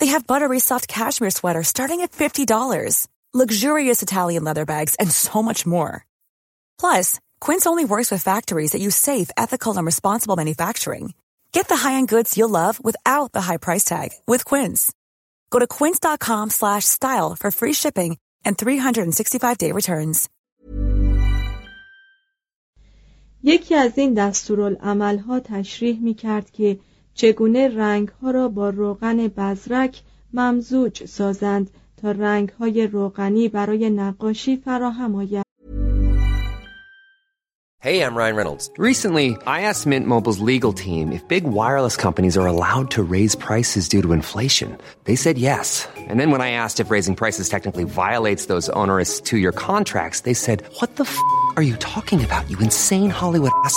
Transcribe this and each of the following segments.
They have buttery soft cashmere sweaters starting at $50, luxurious Italian leather bags, and so much more. Plus, Quince only works with factories that use safe, ethical, and responsible manufacturing. Get the high-end goods you'll love without the high price tag with Quince. Go to quince.com/style for free shipping and 365-day returns. یکی از این دستورالعملها تشریح می کرد که چگونه رنگها را با روغن بزرک ممزوج سازند تا رنگهای روغنی برای نقاشی فراهم آید. Hey, I'm Ryan Reynolds. Recently, I asked Mint Mobile's legal team if big wireless companies are allowed to raise prices due to inflation. They said yes. And then when I asked if raising prices technically violates those onerous two year contracts, they said, What the f are you talking about, you insane Hollywood ass?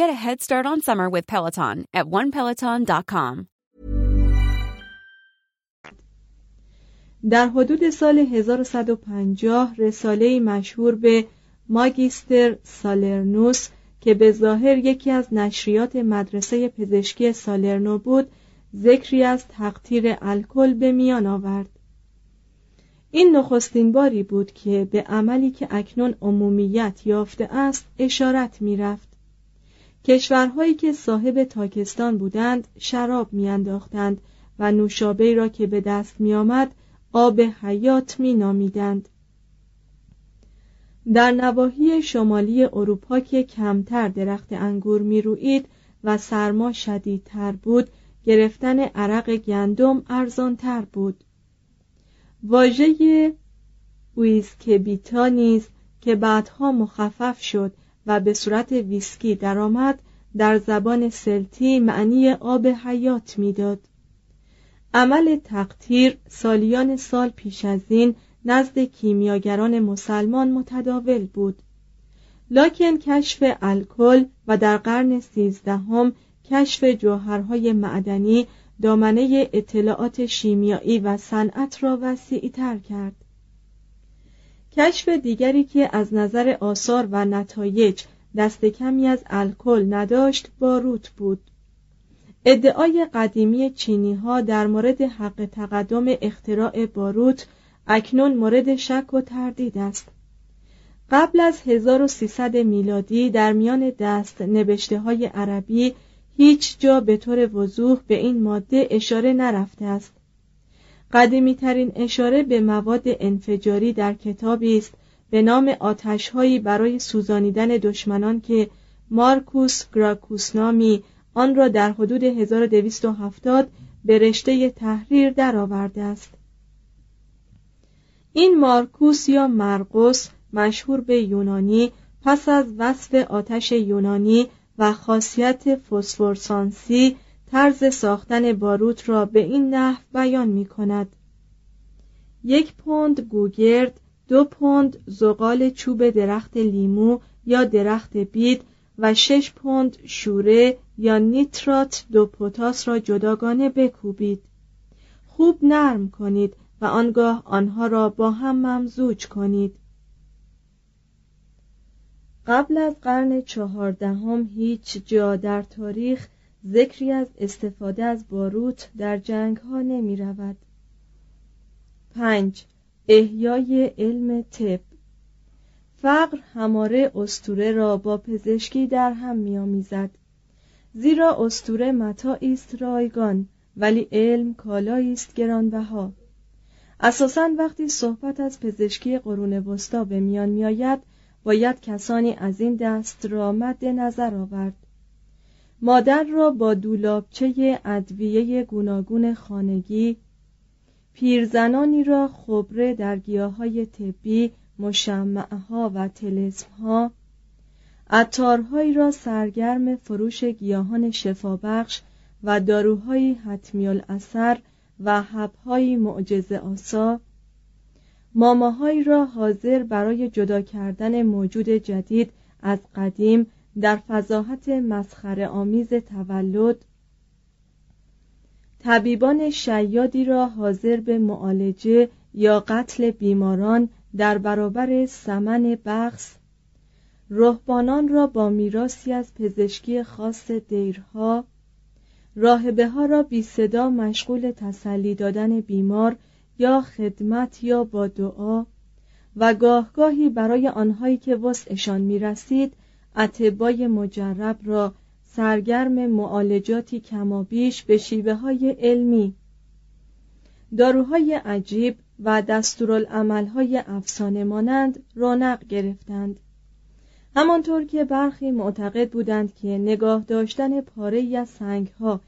Get a head start on summer with Peloton at onepeloton.com. در حدود سال 1150 رساله مشهور به ماگیستر سالرنوس که به ظاهر یکی از نشریات مدرسه پزشکی سالرنو بود ذکری از تقطیر الکل به میان آورد این نخستین باری بود که به عملی که اکنون عمومیت یافته است اشارت می‌رفت کشورهایی که صاحب تاکستان بودند شراب میانداختند و نوشابه را که به دست میآمد آب حیات می نامیدند. در نواحی شمالی اروپا که کمتر درخت انگور می روید و سرما شدیدتر بود گرفتن عرق گندم ارزانتر بود واژه ویسکبیتا نیز که بعدها مخفف شد و به صورت ویسکی درآمد در زبان سلتی معنی آب حیات می‌داد. عمل تقطیر سالیان سال پیش از این نزد کیمیاگران مسلمان متداول بود لکن کشف الکل و در قرن سیزدهم کشف جوهرهای معدنی دامنه اطلاعات شیمیایی و صنعت را وسیع تر کرد کشف دیگری که از نظر آثار و نتایج دست کمی از الکل نداشت باروت بود. ادعای قدیمی چینی ها در مورد حق تقدم اختراع باروت اکنون مورد شک و تردید است. قبل از 1300 میلادی در میان دست نوشته های عربی هیچ جا به طور وضوح به این ماده اشاره نرفته است. قدیمی ترین اشاره به مواد انفجاری در کتابی است به نام آتشهایی برای سوزانیدن دشمنان که مارکوس گراکوس نامی آن را در حدود 1270 به رشته تحریر درآورده است. این مارکوس یا مرقس مشهور به یونانی پس از وصف آتش یونانی و خاصیت فسفورسانسی طرز ساختن باروت را به این نحو بیان می کند یک پوند گوگرد دو پوند زغال چوب درخت لیمو یا درخت بید و شش پوند شوره یا نیترات دو پوتاس را جداگانه بکوبید. خوب نرم کنید و آنگاه آنها را با هم ممزوج کنید. قبل از قرن چهاردهم هیچ جا در تاریخ ذکری از استفاده از باروت در جنگ ها نمی رود. پنج. احیای علم طب. فقر هماره استوره را با پزشکی در هم میآمیزد. زیرا استوره متاعی است رایگان ولی علم کالایی است گرانبها. اساسا وقتی صحبت از پزشکی قرون وسطا به میان میآید باید کسانی از این دست را مد نظر آورد. مادر را با دولابچه ادویه گوناگون خانگی پیرزنانی را خبره در گیاهای طبی مشمعها و تلسمها عطارهایی را سرگرم فروش گیاهان شفابخش و داروهای حتمی الاثر و حبهای معجز آسا ماماهایی را حاضر برای جدا کردن موجود جدید از قدیم در فضاحت مسخره آمیز تولد طبیبان شیادی را حاضر به معالجه یا قتل بیماران در برابر سمن بخص رهبانان را با میراسی از پزشکی خاص دیرها راهبه ها را بی صدا مشغول تسلی دادن بیمار یا خدمت یا با دعا و گاهگاهی برای آنهایی که وسعشان می رسید اتبای مجرب را سرگرم معالجاتی کمابیش به شیوه های علمی داروهای عجیب و دستورالعملهای افسانه مانند رونق گرفتند. همانطور که برخی معتقد بودند که نگاه داشتن پاره از سنگ ها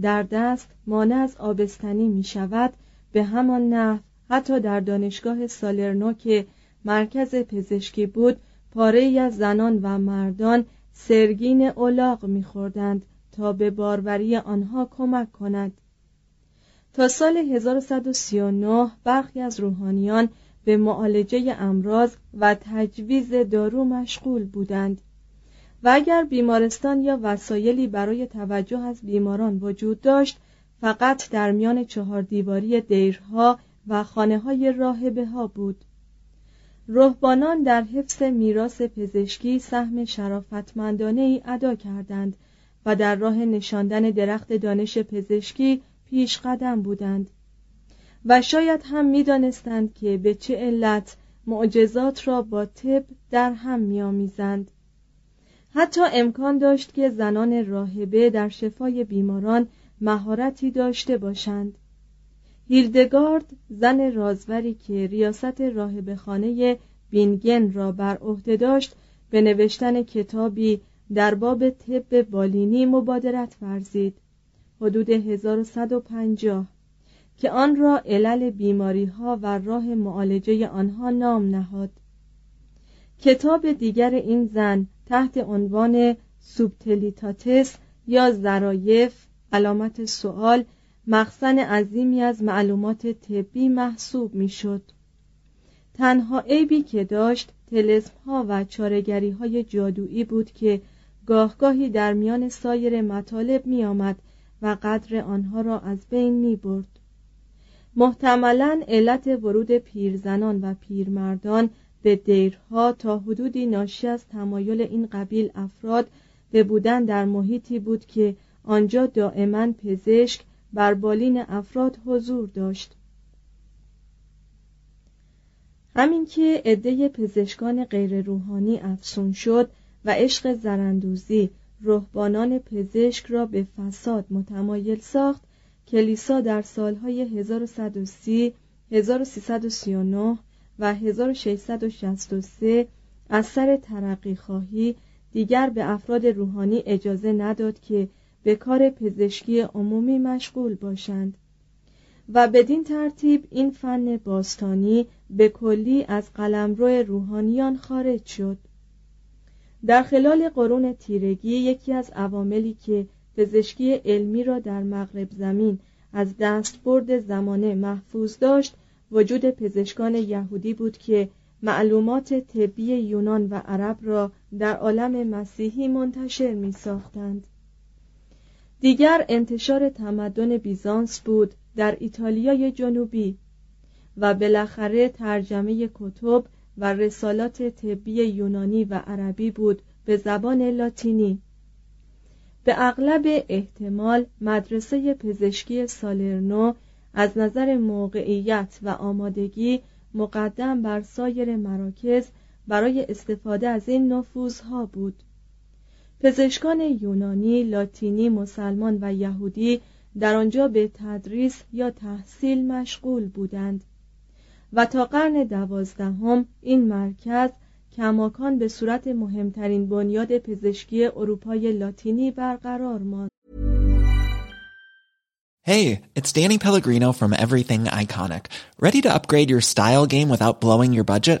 در دست مانع از آبستنی می شود به همان نحو حتی در دانشگاه سالرنو که مرکز پزشکی بود پاره از زنان و مردان سرگین اولاغ میخوردند تا به باروری آنها کمک کند. تا سال 1139 برخی از روحانیان به معالجه امراض و تجویز دارو مشغول بودند و اگر بیمارستان یا وسایلی برای توجه از بیماران وجود داشت فقط در میان چهار دیواری دیرها و خانه های راهبه ها بود. رهبانان در حفظ میراث پزشکی سهم شرافتمندانه ای ادا کردند و در راه نشاندن درخت دانش پزشکی پیش قدم بودند. و شاید هم می‌دانستند که به چه علت معجزات را با طب در هم میآمیزند. حتی امکان داشت که زنان راهبه در شفای بیماران مهارتی داشته باشند. هیلدگارد زن رازوری که ریاست راهب خانه بینگن را بر عهده داشت به نوشتن کتابی در باب طب بالینی مبادرت ورزید. حدود 1150 که آن را علل بیماری ها و راه معالجه آنها نام نهاد. کتاب دیگر این زن تحت عنوان سوبتلیتاتس یا زرایف علامت سوال مخزن عظیمی از معلومات طبی محسوب می‌شد. تنها عیبی که داشت تلسم ها و چارگری های جادویی بود که گاهگاهی در میان سایر مطالب می آمد و قدر آنها را از بین می برد. محتملا علت ورود پیرزنان و پیرمردان به دیرها تا حدودی ناشی از تمایل این قبیل افراد به بودن در محیطی بود که آنجا دائما پزشک بر بالین افراد حضور داشت. همین که عده پزشکان غیر روحانی افسون شد و عشق زرندوزی رهبانان پزشک را به فساد متمایل ساخت کلیسا در سالهای 1130 1339 و 1663 از سر ترقی خواهی دیگر به افراد روحانی اجازه نداد که به کار پزشکی عمومی مشغول باشند و بدین ترتیب این فن باستانی به کلی از قلمرو روحانیان خارج شد در خلال قرون تیرگی یکی از عواملی که پزشکی علمی را در مغرب زمین از دستبرد زمانه محفوظ داشت وجود پزشکان یهودی بود که معلومات طبی یونان و عرب را در عالم مسیحی منتشر می ساختند. دیگر انتشار تمدن بیزانس بود در ایتالیای جنوبی و بالاخره ترجمه کتب و رسالات طبی یونانی و عربی بود به زبان لاتینی. به اغلب احتمال مدرسه پزشکی سالرنو از نظر موقعیت و آمادگی مقدم بر سایر مراکز برای استفاده از این نفوذها بود. پزشکان یونانی، لاتینی، مسلمان و یهودی در آنجا به تدریس یا تحصیل مشغول بودند و تا قرن دوازدهم این مرکز کماکان به صورت مهمترین بنیاد پزشکی اروپای لاتینی برقرار ماند. Hey, it's Danny Pellegrino from Everything Iconic. Ready to upgrade your style game without blowing your budget?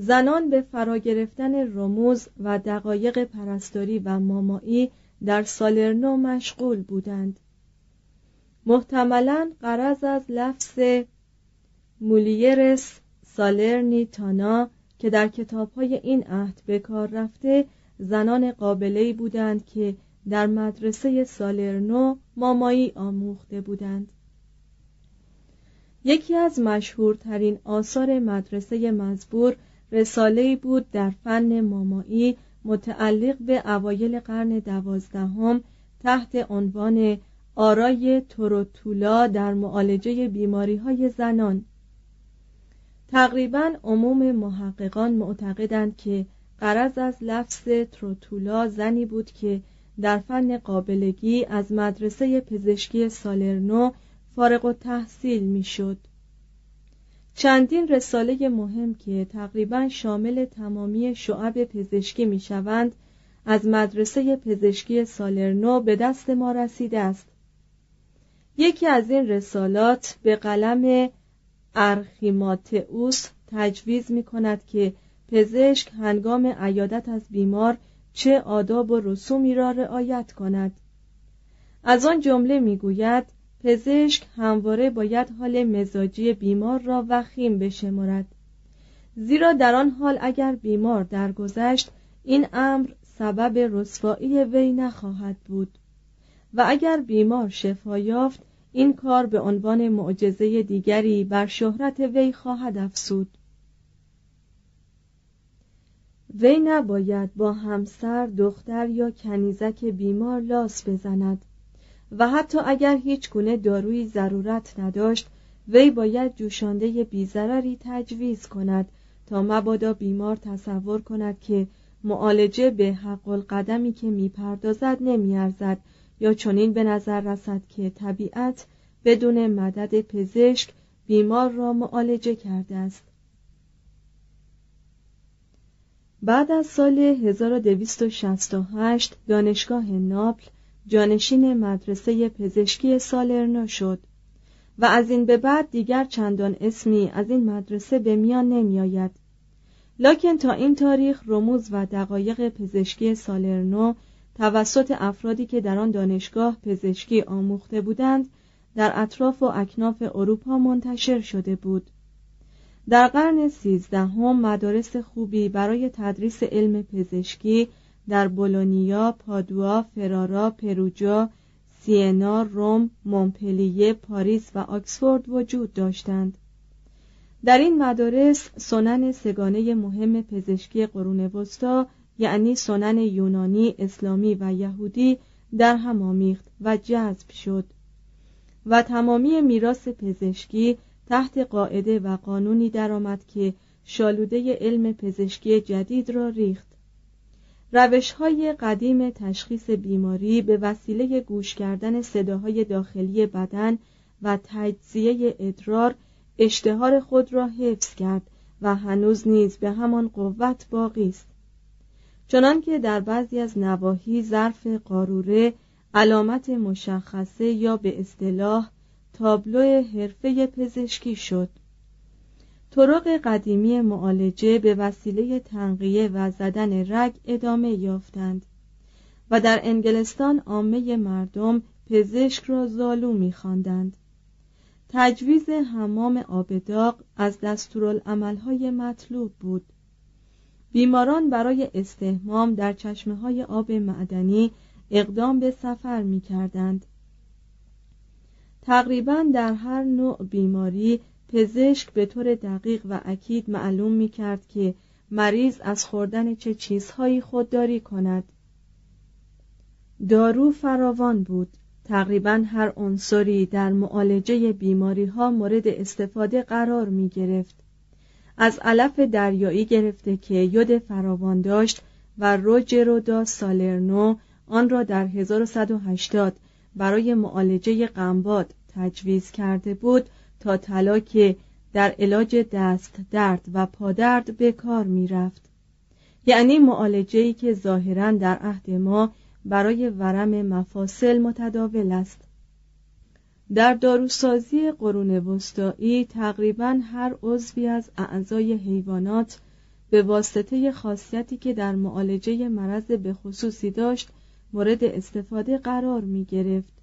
زنان به فرا گرفتن رموز و دقایق پرستاری و مامایی در سالرنو مشغول بودند. محتملا قرض از لفظ مولیرس سالرنی تانا که در کتابهای این عهد به کار رفته زنان قابله‌ای بودند که در مدرسه سالرنو مامایی آموخته بودند. یکی از مشهورترین آثار مدرسه مزبور رساله بود در فن مامایی متعلق به اوایل قرن دوازدهم تحت عنوان آرای تروتولا در معالجه بیماری های زنان تقریبا عموم محققان معتقدند که قرض از لفظ تروتولا زنی بود که در فن قابلگی از مدرسه پزشکی سالرنو فارغ و تحصیل می‌شد. چندین رساله مهم که تقریبا شامل تمامی شعب پزشکی می شوند از مدرسه پزشکی سالرنو به دست ما رسیده است. یکی از این رسالات به قلم ارخیماتئوس تجویز می کند که پزشک هنگام عیادت از بیمار چه آداب و رسومی را رعایت کند. از آن جمله می‌گوید پزشک همواره باید حال مزاجی بیمار را وخیم بشمارد. زیرا در آن حال اگر بیمار درگذشت این امر سبب رسوایی وی نخواهد بود. و اگر بیمار شفا یافت این کار به عنوان معجزه دیگری بر شهرت وی خواهد افسود وی نباید با همسر دختر یا کنیزک بیمار لاس بزند. و حتی اگر هیچ گونه دارویی ضرورت نداشت وی باید جوشانده بیزرری تجویز کند تا مبادا بیمار تصور کند که معالجه به حق القدمی که می‌پردازد نمیارزد یا چنین به نظر رسد که طبیعت بدون مدد پزشک بیمار را معالجه کرده است. بعد از سال 1268 دانشگاه ناپل جانشین مدرسه پزشکی سالرنا شد و از این به بعد دیگر چندان اسمی از این مدرسه به میان نمی آید. لکن تا این تاریخ رموز و دقایق پزشکی سالرنو توسط افرادی که در آن دانشگاه پزشکی آموخته بودند در اطراف و اکناف اروپا منتشر شده بود در قرن سیزدهم مدارس خوبی برای تدریس علم پزشکی در بولونیا، پادوا، فرارا، پروجا، سینا، روم، مونپلیه، پاریس و آکسفورد وجود داشتند. در این مدارس سنن سگانه مهم پزشکی قرون وسطا یعنی سنن یونانی، اسلامی و یهودی در هم آمیخت و جذب شد و تمامی میراث پزشکی تحت قاعده و قانونی درآمد که شالوده علم پزشکی جدید را ریخت روش های قدیم تشخیص بیماری به وسیله گوش کردن صداهای داخلی بدن و تجزیه ادرار اشتهار خود را حفظ کرد و هنوز نیز به همان قوت باقی است. چنانکه در بعضی از نواحی ظرف قاروره علامت مشخصه یا به اصطلاح تابلو حرفه پزشکی شد. طرق قدیمی معالجه به وسیله تنقیه و زدن رگ ادامه یافتند و در انگلستان عامه مردم پزشک را زالو می‌خواندند. تجویز حمام آبداغ از دستورالعملهای مطلوب بود بیماران برای استهمام در چشمه های آب معدنی اقدام به سفر می کردند. تقریبا در هر نوع بیماری پزشک به طور دقیق و اکید معلوم می کرد که مریض از خوردن چه چیزهایی خودداری کند. دارو فراوان بود. تقریبا هر عنصری در معالجه بیماری ها مورد استفاده قرار می گرفت از علف دریایی گرفته که یود فراوان داشت و روجرو دا سالرنو آن را در 1180 برای معالجه قنباد تجویز کرده بود تا طلا که در علاج دست درد و پادرد به کار می رفت. یعنی معالجه‌ای که ظاهرا در عهد ما برای ورم مفاصل متداول است در داروسازی قرون وسطایی تقریبا هر عضوی از اعضای حیوانات به واسطه خاصیتی که در معالجه مرض به خصوصی داشت مورد استفاده قرار می گرفت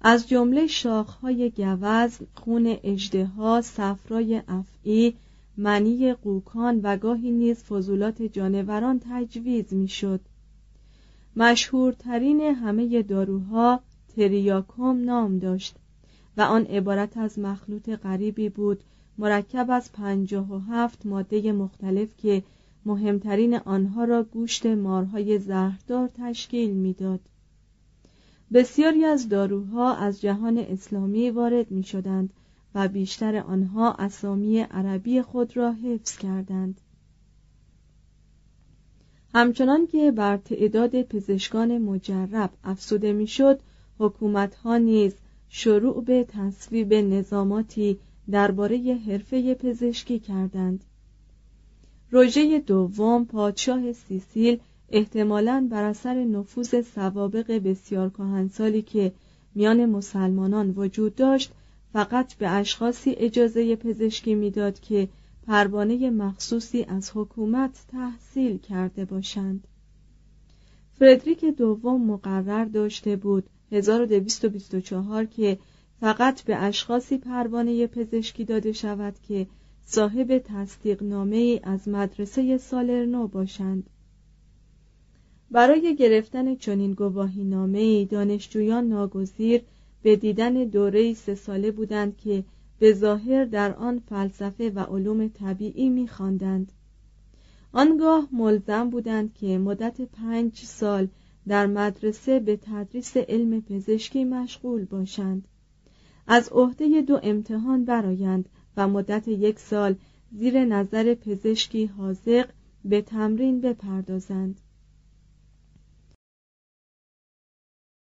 از جمله شاخهای گوز، خون اجدها، صفرای افعی، منی قوکان و گاهی نیز فضولات جانوران تجویز می‌شد. مشهورترین همه داروها تریاکوم نام داشت و آن عبارت از مخلوط غریبی بود مرکب از پنجاه و هفت ماده مختلف که مهمترین آنها را گوشت مارهای زهردار تشکیل می‌داد. بسیاری از داروها از جهان اسلامی وارد می شدند و بیشتر آنها اسامی عربی خود را حفظ کردند. همچنان که بر تعداد پزشکان مجرب افسوده می‌شد حکومتها نیز شروع به تصویب نظاماتی درباره حرفه پزشکی کردند. روژه دوم پادشاه سیسیل احتمالاً بر اثر نفوذ سوابق بسیار کهنسالی که میان مسلمانان وجود داشت فقط به اشخاصی اجازه پزشکی می‌داد که پروانه مخصوصی از حکومت تحصیل کرده باشند. فردریک دوم مقرر داشته بود 1224 که فقط به اشخاصی پروانه پزشکی داده شود که صاحب تصدیق نامه از مدرسه سالرنو باشند. برای گرفتن چنین گواهی نامه دانشجویان ناگزیر به دیدن دوره سه ساله بودند که به ظاهر در آن فلسفه و علوم طبیعی می‌خواندند. آنگاه ملزم بودند که مدت پنج سال در مدرسه به تدریس علم پزشکی مشغول باشند از عهده دو امتحان برایند و مدت یک سال زیر نظر پزشکی حاضق به تمرین بپردازند